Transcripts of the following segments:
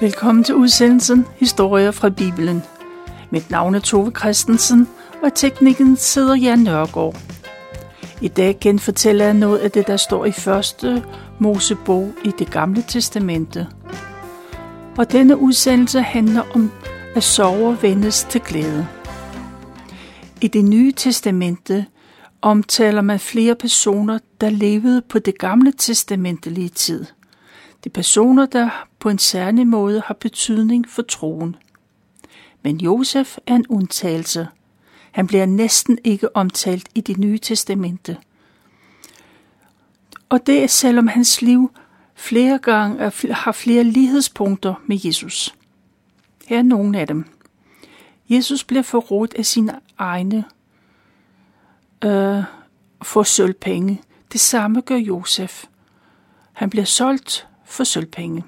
Velkommen til udsendelsen Historier fra Bibelen. Mit navn er Tove Christensen, og teknikken sidder Jan Nørgaard. I dag genfortæller jeg noget af det, der står i første Mosebog i det gamle testamente. Og denne udsendelse handler om at sove vendes til glæde. I det nye testamente omtaler man flere personer, der levede på det gamle testamentelige tid. De personer, der på en særlig måde har betydning for troen. Men Josef er en undtagelse. Han bliver næsten ikke omtalt i det nye testamente. Og det er selvom hans liv flere gange har flere lighedspunkter med Jesus. Her er nogle af dem. Jesus bliver forrådt af sine egne øh, for sølvpenge. Det samme gør Josef. Han bliver solgt for sølvpenge.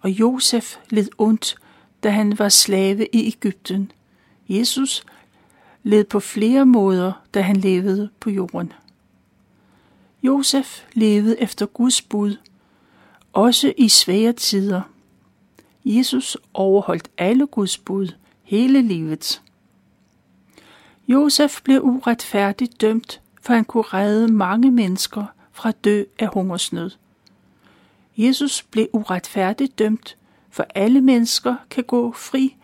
Og Josef led ondt, da han var slave i Ægypten. Jesus led på flere måder, da han levede på jorden. Josef levede efter Guds bud, også i svære tider. Jesus overholdt alle Guds bud hele livet. Josef blev uretfærdigt dømt, for han kunne redde mange mennesker fra dø af hungersnød. Jesus blev uretfærdigt dømt, for alle mennesker kan gå fri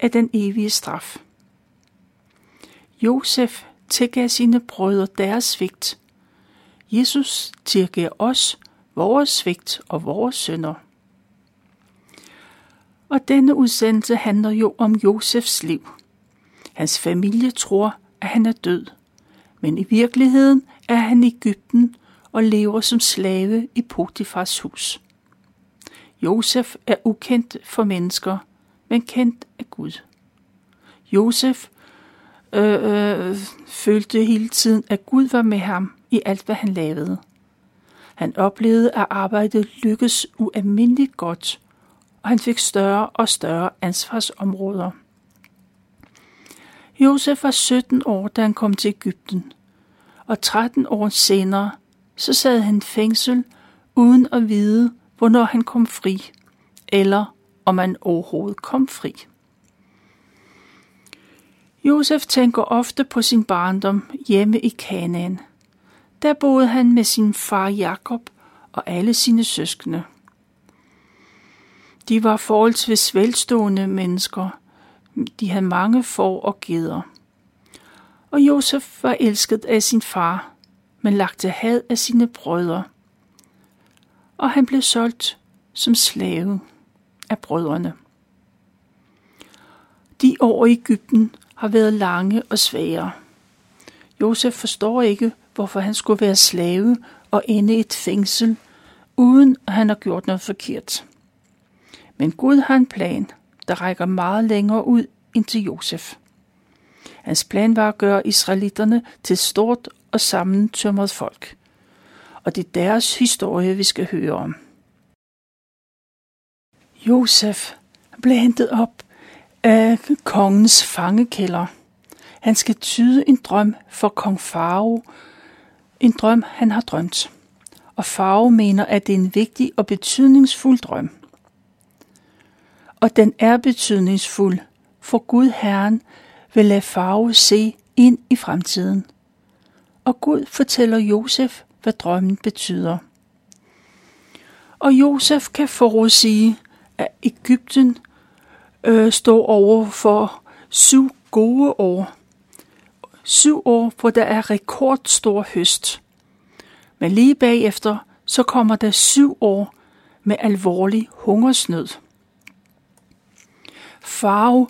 af den evige straf. Josef tilgav sine brødre deres svigt. Jesus tilgav os vores svigt og vores sønder. Og denne udsendelse handler jo om Josefs liv. Hans familie tror, at han er død, men i virkeligheden er han i Ægypten og lever som slave i Potifars hus. Josef er ukendt for mennesker, men kendt af Gud. Josef øh, øh, følte hele tiden, at Gud var med ham i alt, hvad han lavede. Han oplevede, at arbejdet lykkedes ualmindeligt godt, og han fik større og større ansvarsområder. Josef var 17 år, da han kom til Ægypten, og 13 år senere, så sad han fængsel uden at vide, hvornår han kom fri, eller om han overhovedet kom fri. Josef tænker ofte på sin barndom hjemme i Kanaan. Der boede han med sin far Jakob og alle sine søskende. De var forholdsvis velstående mennesker. De havde mange får og geder. Og Josef var elsket af sin far, men lagt til had af sine brødre. Og han blev solgt som slave af brødrene. De år i Ægypten har været lange og svære. Josef forstår ikke, hvorfor han skulle være slave og ende i et fængsel, uden at han har gjort noget forkert. Men Gud har en plan, der rækker meget længere ud end til Josef. Hans plan var at gøre israelitterne til et stort og sammentømret folk. Og det er deres historie, vi skal høre om. Josef blev hentet op af kongens fangekælder. Han skal tyde en drøm for kong Farao. En drøm, han har drømt. Og Farao mener, at det er en vigtig og betydningsfuld drøm. Og den er betydningsfuld, for Gud Herren vil lade Farao se ind i fremtiden. Og Gud fortæller Josef, hvad drømmen betyder. Og Josef kan forudsige, at Ægypten øh, står over for syv gode år. Syv år, hvor der er rekordstor høst. Men lige bagefter, så kommer der syv år med alvorlig hungersnød. Farve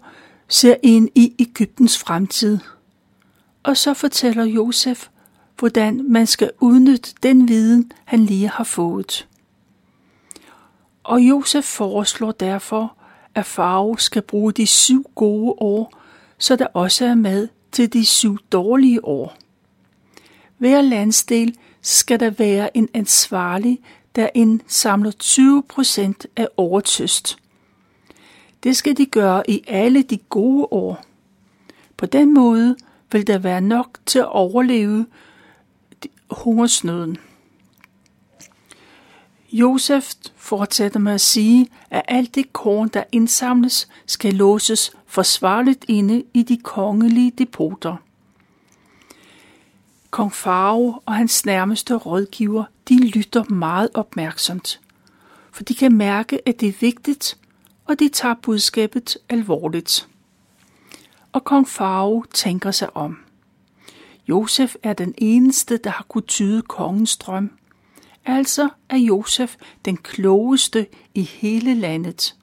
ser ind i Ægyptens fremtid. Og så fortæller Josef, hvordan man skal udnytte den viden, han lige har fået. Og Josef foreslår derfor, at Farao skal bruge de syv gode år, så der også er mad til de syv dårlige år. Hver landsdel skal der være en ansvarlig, der indsamler 20 procent af årets høst. Det skal de gøre i alle de gode år. På den måde vil der være nok til at overleve hungersnøden. Josef fortsætter med at sige, at alt det korn, der indsamles, skal låses forsvarligt inde i de kongelige depoter. Kong Farao og hans nærmeste rådgiver, de lytter meget opmærksomt, for de kan mærke, at det er vigtigt, og de tager budskabet alvorligt. Og kong Farao tænker sig om. Josef er den eneste, der har kunnet tyde kongens drøm. Altså er Josef den klogeste i hele landet.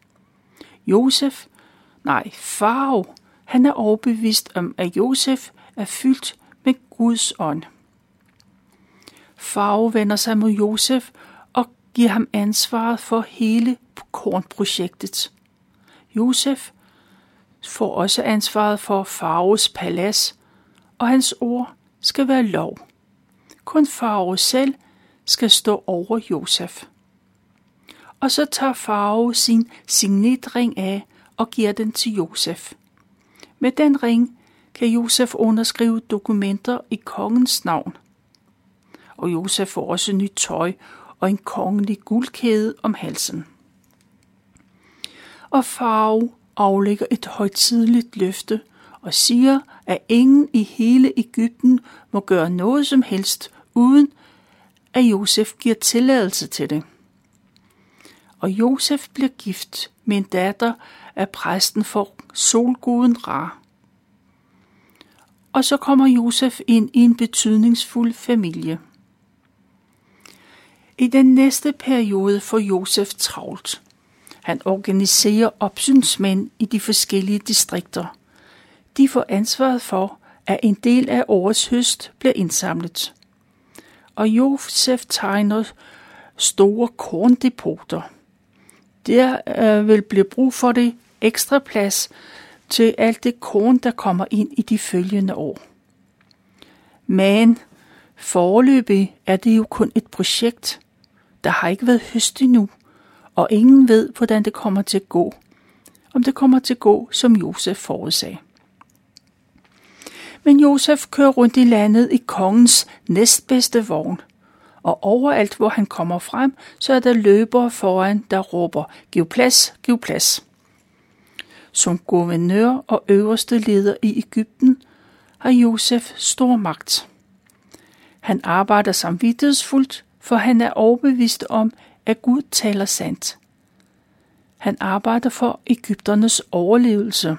Josef, nej, Farao, han er overbevist om, at Josef er fyldt med Guds ånd. Farao vender sig mod Josef og giver ham ansvaret for hele kornprojektet. Josef får også ansvaret for Faraos palads, og hans ord skal være lov. Kun Farao selv skal stå over Josef. Og så tager Farao sin signetring af og giver den til Josef. Med den ring kan Josef underskrive dokumenter i kongens navn. Og Josef får også nyt tøj og en kongelig guldkæde om halsen. Og Farao aflægger et højtidligt løfte og siger, at ingen i hele Ægypten må gøre noget som helst, uden at Josef giver tilladelse til det. Og Josef bliver gift med en datter af præsten for solguden Ra. Og så kommer Josef ind i en betydningsfuld familie. I den næste periode får Josef travlt. Han organiserer opsynsmænd i de forskellige distrikter. De får ansvaret for, at en del af årets høst bliver indsamlet. Og Josef tegner store korndepoter. Der øh, vil blive brug for det ekstra plads til alt det korn, der kommer ind i de følgende år. Men foreløbig er det jo kun et projekt. Der har ikke været høst endnu, og ingen ved, hvordan det kommer til at gå. Om det kommer til at gå, som Josef forudsagde. Men Josef kører rundt i landet i kongens næstbedste vogn. Og overalt, hvor han kommer frem, så er der løbere foran, der råber, giv plads, giv plads. Som guvernør og øverste leder i Ægypten har Josef stor magt. Han arbejder samvittighedsfuldt, for han er overbevist om, at Gud taler sandt. Han arbejder for Ægypternes overlevelse.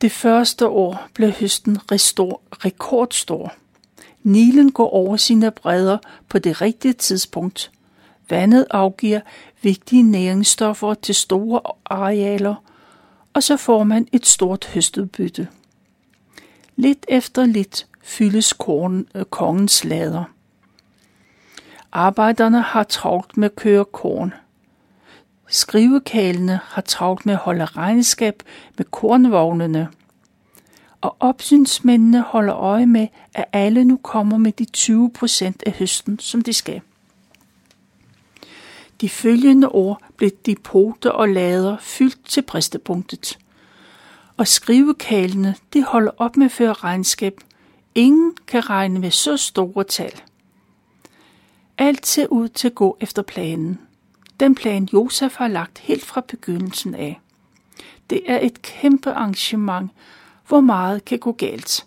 Det første år blev høsten rekordstor. Nilen går over sine bredder på det rigtige tidspunkt. Vandet afgiver vigtige næringsstoffer til store arealer, og så får man et stort høstudbytte. Lidt efter lidt fyldes korn, øh, kongens lader. Arbejderne har travlt med at køre korn. Skrivekalene har travlt med at holde regnskab med kornvognene. Og opsynsmændene holder øje med, at alle nu kommer med de 20 procent af høsten, som de skal. De følgende år blev depoter og lader fyldt til bristepunktet. Og skrivekalene, de holder op med at føre regnskab. Ingen kan regne med så store tal. Alt ser ud til at gå efter planen. Den plan Josef har lagt helt fra begyndelsen af. Det er et kæmpe arrangement, hvor meget kan gå galt.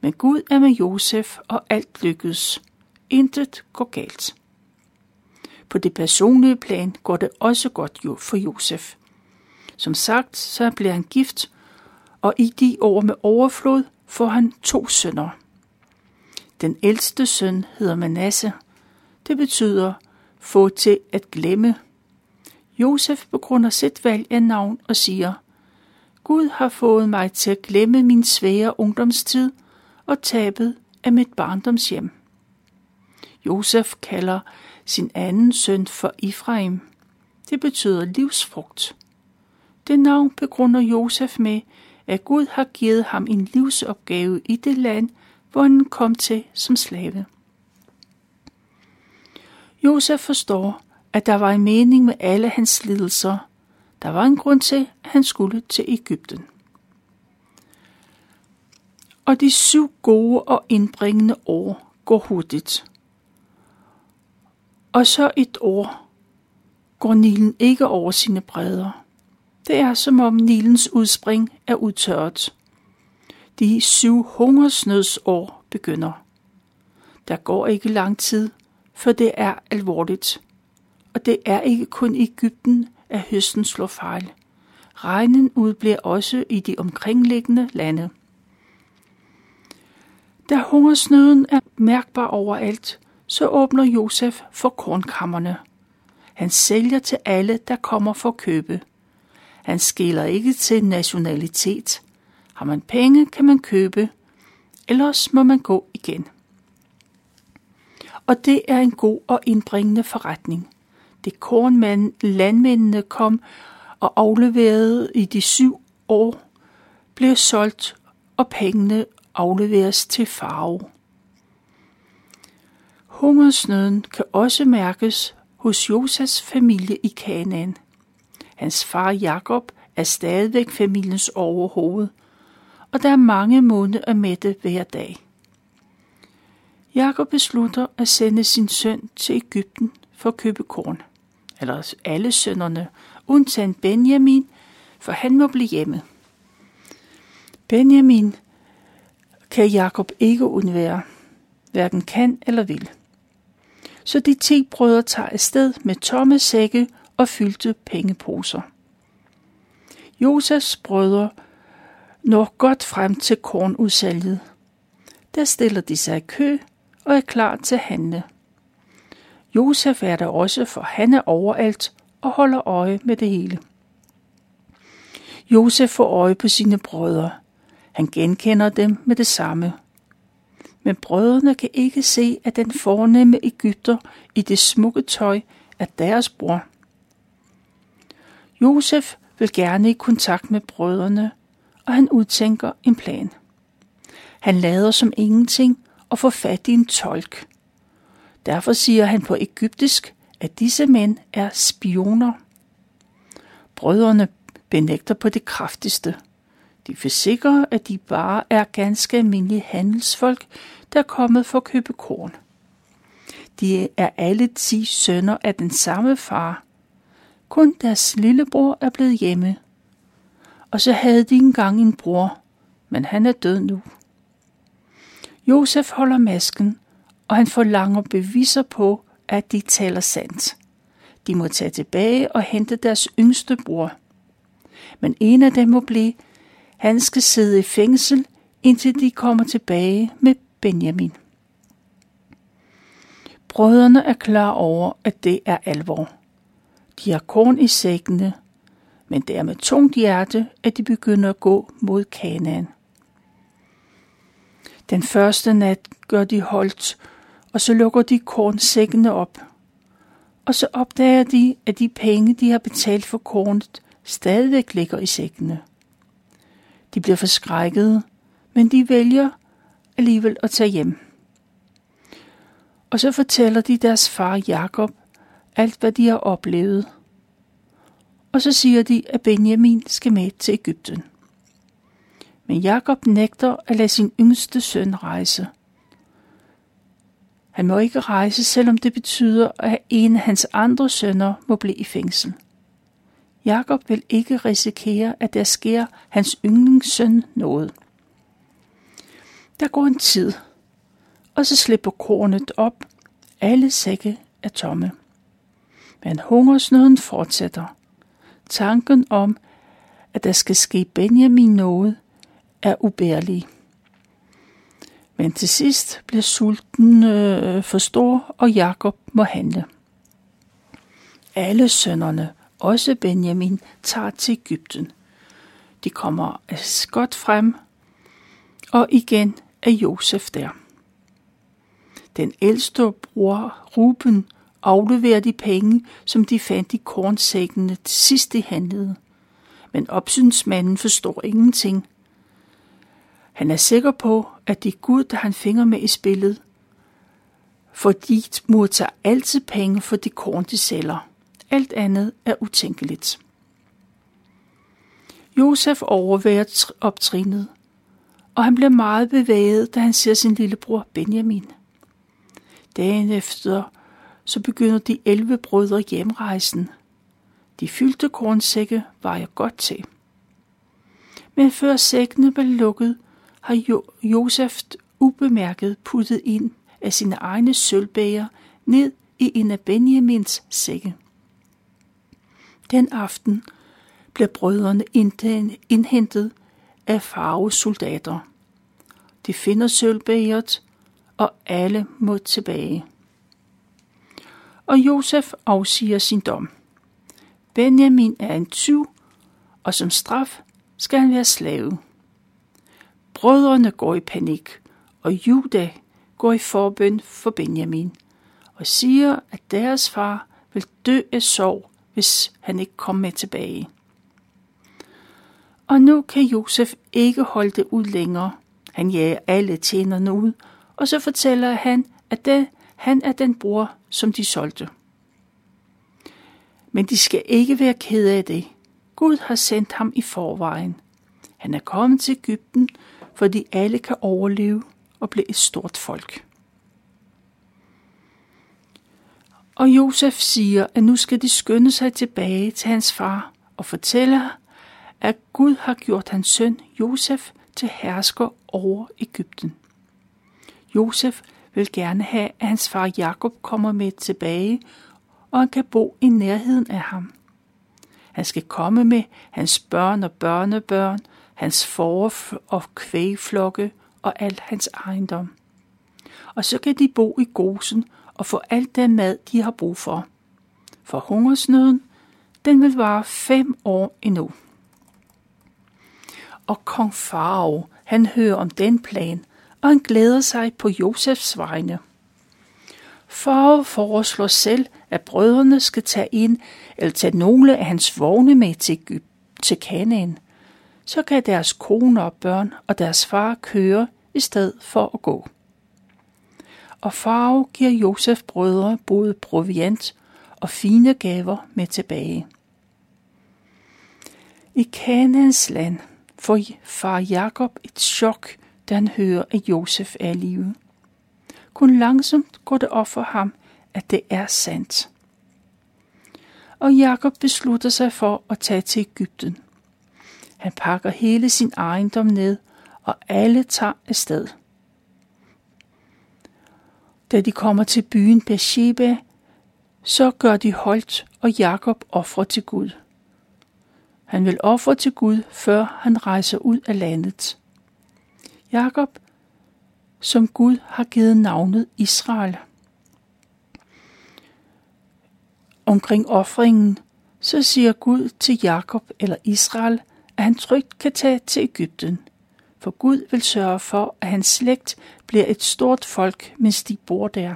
Men Gud er med Josef, og alt lykkes. Intet går galt. På det personlige plan går det også godt for Josef. Som sagt, så bliver han gift, og i de år med overflod får han to sønner. Den ældste søn hedder Manasse. Det betyder få til at glemme. Josef begrunder sit valg af navn og siger, Gud har fået mig til at glemme min svære ungdomstid og tabet af mit barndomshjem. Josef kalder sin anden søn for Ifraim. Det betyder livsfrugt. Det navn begrunder Josef med, at Gud har givet ham en livsopgave i det land, hvor han kom til som slave. Josef forstår, at der var en mening med alle hans lidelser. Der var en grund til, at han skulle til Ægypten. Og de syv gode og indbringende år går hurtigt. Og så et år går Nilen ikke over sine bredder. Det er som om Nilens udspring er udtørret. De syv hungersnødsår begynder. Der går ikke lang tid, for det er alvorligt. Og det er ikke kun i Ægypten, at høsten slår fejl. Regnen udbliver også i de omkringliggende lande. Da hungersnøden er mærkbar overalt, så åbner Josef for kornkammerne. Han sælger til alle, der kommer for at købe. Han skiller ikke til nationalitet. Har man penge, kan man købe, ellers må man gå igen. Og det er en god og indbringende forretning. Det kornmand landmændene kom og afleverede i de syv år, blev solgt, og pengene afleveres til farve. Hungersnøden kan også mærkes hos Josas familie i Kanaan. Hans far Jakob er stadigvæk familiens overhoved, og der er mange måneder at mætte hver dag. Jakob beslutter at sende sin søn til Ægypten for at købe korn. Eller alle sønnerne, undtagen Benjamin, for han må blive hjemme. Benjamin kan Jakob ikke undvære, hverken kan eller vil. Så de ti brødre tager afsted med tomme sække og fyldte pengeposer. Josefs brødre når godt frem til kornudsalget. Der stiller de sig i kø og er klar til at handle. Josef er der også, for han er overalt og holder øje med det hele. Josef får øje på sine brødre. Han genkender dem med det samme. Men brødrene kan ikke se, at den fornemme Ægypter i det smukke tøj er deres bror. Josef vil gerne i kontakt med brødrene, og han udtænker en plan. Han lader som ingenting og få fat i en tolk. Derfor siger han på egyptisk, at disse mænd er spioner. Brødrene benægter på det kraftigste. De forsikrer, at de bare er ganske almindelige handelsfolk, der er kommet for at købe korn. De er alle ti sønner af den samme far. Kun deres lillebror er blevet hjemme. Og så havde de engang en bror, men han er død nu. Josef holder masken, og han forlanger beviser på, at de taler sandt. De må tage tilbage og hente deres yngste bror. Men en af dem må blive, han skal sidde i fængsel, indtil de kommer tilbage med Benjamin. Brødrene er klar over, at det er alvor. De har korn i sækkene, men det er med tungt hjerte, at de begynder at gå mod Kanaan. Den første nat gør de holdt, og så lukker de kornsækkene op. Og så opdager de, at de penge, de har betalt for kornet, stadigvæk ligger i sækkene. De bliver forskrækkede, men de vælger alligevel at tage hjem. Og så fortæller de deres far Jakob alt, hvad de har oplevet. Og så siger de, at Benjamin skal med til Ægypten. Men Jakob nægter at lade sin yngste søn rejse. Han må ikke rejse, selvom det betyder, at en af hans andre sønner må blive i fængsel. Jakob vil ikke risikere, at der sker hans yndlingssøn noget. Der går en tid, og så slipper kornet op. Alle sække er tomme. Men hungersnøden fortsætter. Tanken om, at der skal ske Benjamin noget, er ubærlige. Men til sidst bliver sulten øh, for stor, og Jakob må handle. Alle sønnerne, også Benjamin, tager til Ægypten. De kommer godt frem, og igen er Josef der. Den ældste bror Ruben afleverer de penge, som de fandt i kornsækkene til sidst de handlede. Men opsynsmanden forstår ingenting. Han er sikker på, at det er Gud, der han finger med i spillet, for de modtager altid penge for det korn, de sælger. Alt andet er utænkeligt. Josef overværer optrinet, og han bliver meget bevæget, da han ser sin lillebror Benjamin. Dagen efter så begynder de 11 brødre hjemrejsen. De fyldte kornsække var jeg godt til. Men før sækkene blev lukket, har jo Josef ubemærket puttet ind af sine egne sølvbæger ned i en af Benjamins sække. Den aften blev brødrene indhentet af faraos soldater. De finder sølvbægeret, og alle må tilbage. Og Josef afsiger sin dom. Benjamin er en tyv, og som straf skal han være slave. Brødrene går i panik, og Juda går i forbøn for Benjamin og siger, at deres far vil dø af sorg, hvis han ikke kommer med tilbage. Og nu kan Josef ikke holde det ud længere. Han jager alle tjenerne ud, og så fortæller han, at det, han er den bror, som de solgte. Men de skal ikke være ked af det. Gud har sendt ham i forvejen. Han er kommet til Ægypten, fordi alle kan overleve og blive et stort folk. Og Josef siger, at nu skal de skynde sig tilbage til hans far og fortælle, at Gud har gjort hans søn Josef til hersker over Ægypten. Josef vil gerne have, at hans far Jakob kommer med tilbage, og han kan bo i nærheden af ham. Han skal komme med hans børn og børnebørn, hans får og kvægflokke og alt hans ejendom. Og så kan de bo i Gosen og få alt den mad, de har brug for. For hungersnøden, den vil vare fem år endnu. Og kong Farao, han hører om den plan, og han glæder sig på Josefs vegne. Farao foreslår selv, at brødrene skal tage ind eller tage nogle af hans vogne med til, til Kanaan. Så kan deres koner og børn og deres far køre i stedet for at gå. Og far giver Josef brødre både proviant og fine gaver med tilbage. I Kanaans land får far Jakob et chok, da han hører, at Josef er i live. Kun langsomt går det op for ham, at det er sandt. Og Jakob beslutter sig for at tage til Ægypten. Han pakker hele sin ejendom ned, og alle tager afsted. Da de kommer til byen Beersheba, så gør de holdt, og Jakob offrer til Gud. Han vil ofre til Gud, før han rejser ud af landet. Jakob, som Gud har givet navnet Israel. Omkring offringen, så siger Gud til Jakob eller Israel, at han trygt kan tage til Ægypten, for Gud vil sørge for, at hans slægt bliver et stort folk, mens de bor der.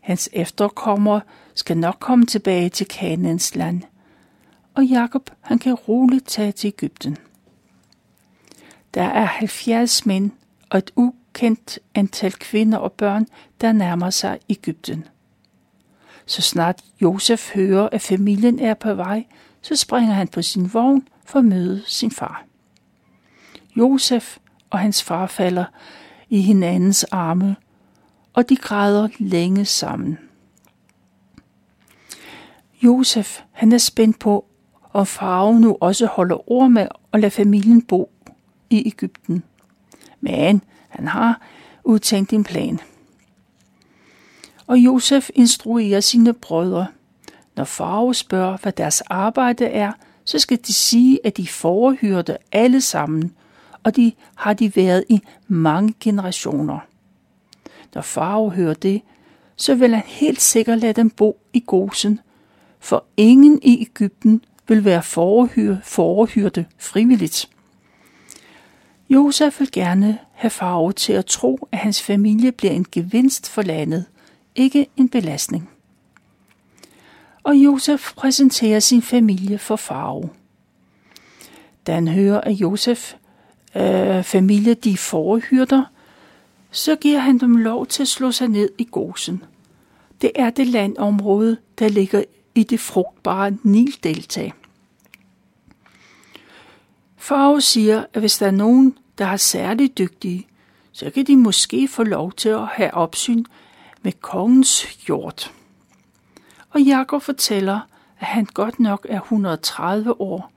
Hans efterkommere skal nok komme tilbage til Kanaans land, og Jakob han kan roligt tage til Ægypten. Der er 70 mænd og et ukendt antal kvinder og børn, der nærmer sig Ægypten. Så snart Josef hører, at familien er på vej, så springer han på sin vogn for at møde sin far. Josef og hans far falder i hinandens arme, og de græder længe sammen. Josef, han er spændt på, om farven nu også holder ord med at lade familien bo i Ægypten. Men han har udtænkt en plan. Og Josef instruerer sine brødre. Når farve spørger, hvad deres arbejde er, så skal de sige, at de forhyrte alle sammen, og de har de været i mange generationer. Når farve hører det, så vil han helt sikkert lade dem bo i Gosen, for ingen i Ægypten vil være forhyr, forhyrte frivilligt. Josef vil gerne have farve til at tro, at hans familie bliver en gevinst for landet, ikke en belastning. Og Josef præsenterer sin familie for farve. Da han hører, at Josef øh, familie de forhyrter, så giver han dem lov til at slå sig ned i Gosen. Det er det landområde, der ligger i det frugtbare Nildelta. Farve siger, at hvis der er nogen, der er særligt dygtige, så kan de måske få lov til at have opsyn med kongens hjort. Og Jakob fortæller, at han godt nok er 130 år,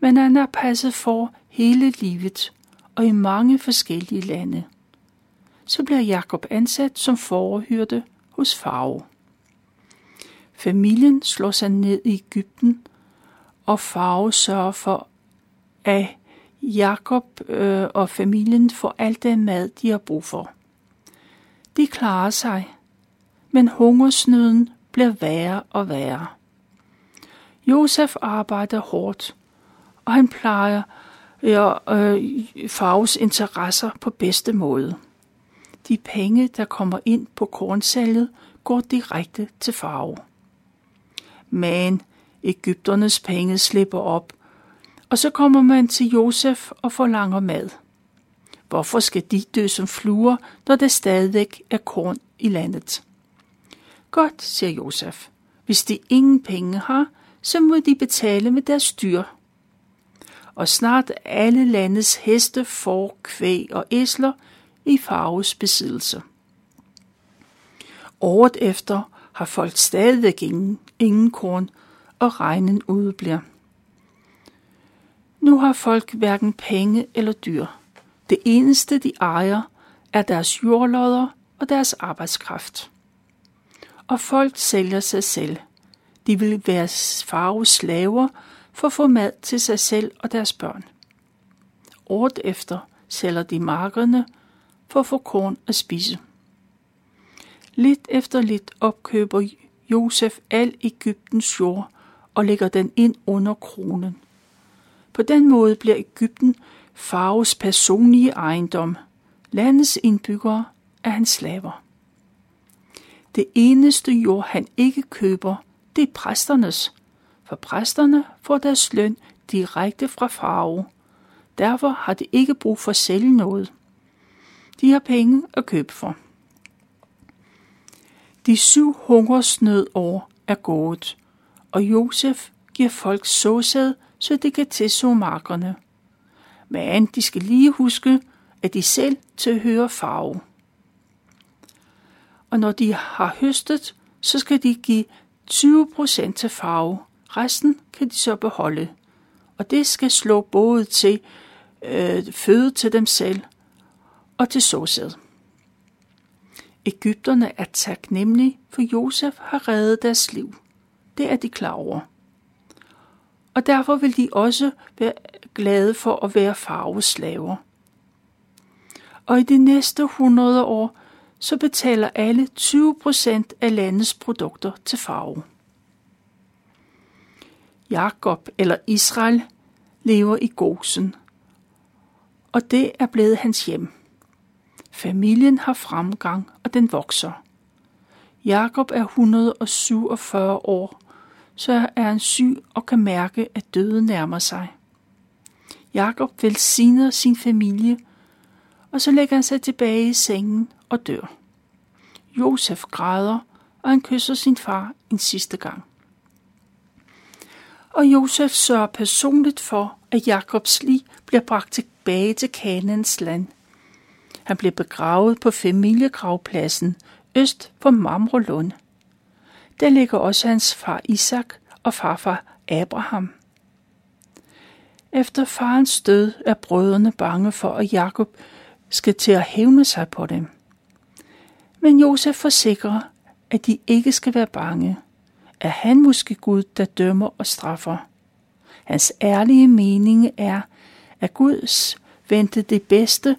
men han har passet for hele livet og i mange forskellige lande. Så bliver Jakob ansat som forhyrte hos farve. Familien slår sig ned i Ægypten, og farve sørger for, at Jakob øh, og familien får alt den mad, de har brug for. De klarer sig, men hungersnøden bliver værre og værre. Josef arbejder hårdt, og han plejer ja, øh, Farves interesser på bedste måde. De penge, der kommer ind på kornsalget, går direkte til farve. Men Ægypternes penge slipper op, og så kommer man til Josef og forlanger mad. Hvorfor skal de dø som fluer, når der stadig er korn i landet? Godt, siger Josef. Hvis de ingen penge har, så må de betale med deres dyr. Og snart alle landets heste, får, kvæg og æsler i farves besiddelse. Året efter har folk stadigvæk ingen, ingen korn, og regnen udebliver. Nu har folk hverken penge eller dyr. Det eneste, de ejer, er deres jordlodder og deres arbejdskraft. Og folk sælger sig selv. De vil være farve slaver for at få mad til sig selv og deres børn. Året efter sælger de markerne for at få korn at spise. Lidt efter lidt opkøber Josef al Ægyptens jord og lægger den ind under kronen. På den måde bliver Ægypten Faros personlige ejendom. Landets indbyggere er hans slaver. Det eneste jord, han ikke køber, det er præsternes, for præsterne får deres løn direkte fra farve. Derfor har de ikke brug for at sælge noget. De har penge at købe for. De syv hungersnød år er gået, og Josef giver folk såsæd, så de kan tilså markerne. Men de skal lige huske, at de selv tilhører farve. Og når de har høstet, så skal de give 20% til farve. Resten kan de så beholde. Og det skal slå både til øh, føde til dem selv og til såsæd. Ægypterne er taknemmelige, for Josef har reddet deres liv. Det er de klar over. Og derfor vil de også være glade for at være farveslaver. Og i de næste 100 år, så betaler alle 20 procent af landets produkter til farve. Jakob eller Israel lever i Gosen, og det er blevet hans hjem. Familien har fremgang, og den vokser. Jakob er 147 år, så er han syg og kan mærke, at døden nærmer sig. Jakob velsigner sin familie, og så lægger han sig tilbage i sengen og dør. Josef græder, og han kysser sin far en sidste gang. Og Josef sørger personligt for, at Jakobs lig bliver bragt tilbage til Kanans land. Han bliver begravet på familiegravpladsen øst for Mamrolund. Der ligger også hans far Isak og farfar Abraham. Efter farens død er brødrene bange for, at Jakob skal til at hævne sig på dem. Men Josef forsikrer, at de ikke skal være bange. Er han måske Gud, der dømmer og straffer? Hans ærlige mening er, at Guds vente det bedste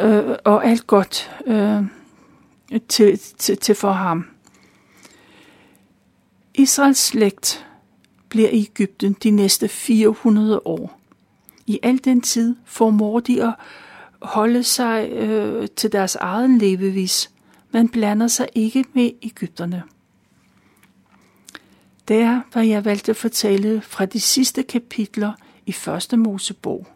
øh, og alt godt øh, til, til, til for ham. Israels slægt bliver i Ægypten de næste 400 år. I al den tid formår de at holde sig øh, til deres egen levevis, Man blander sig ikke med Ægypterne. Der var jeg valgt at fortælle fra de sidste kapitler i første Mosebog.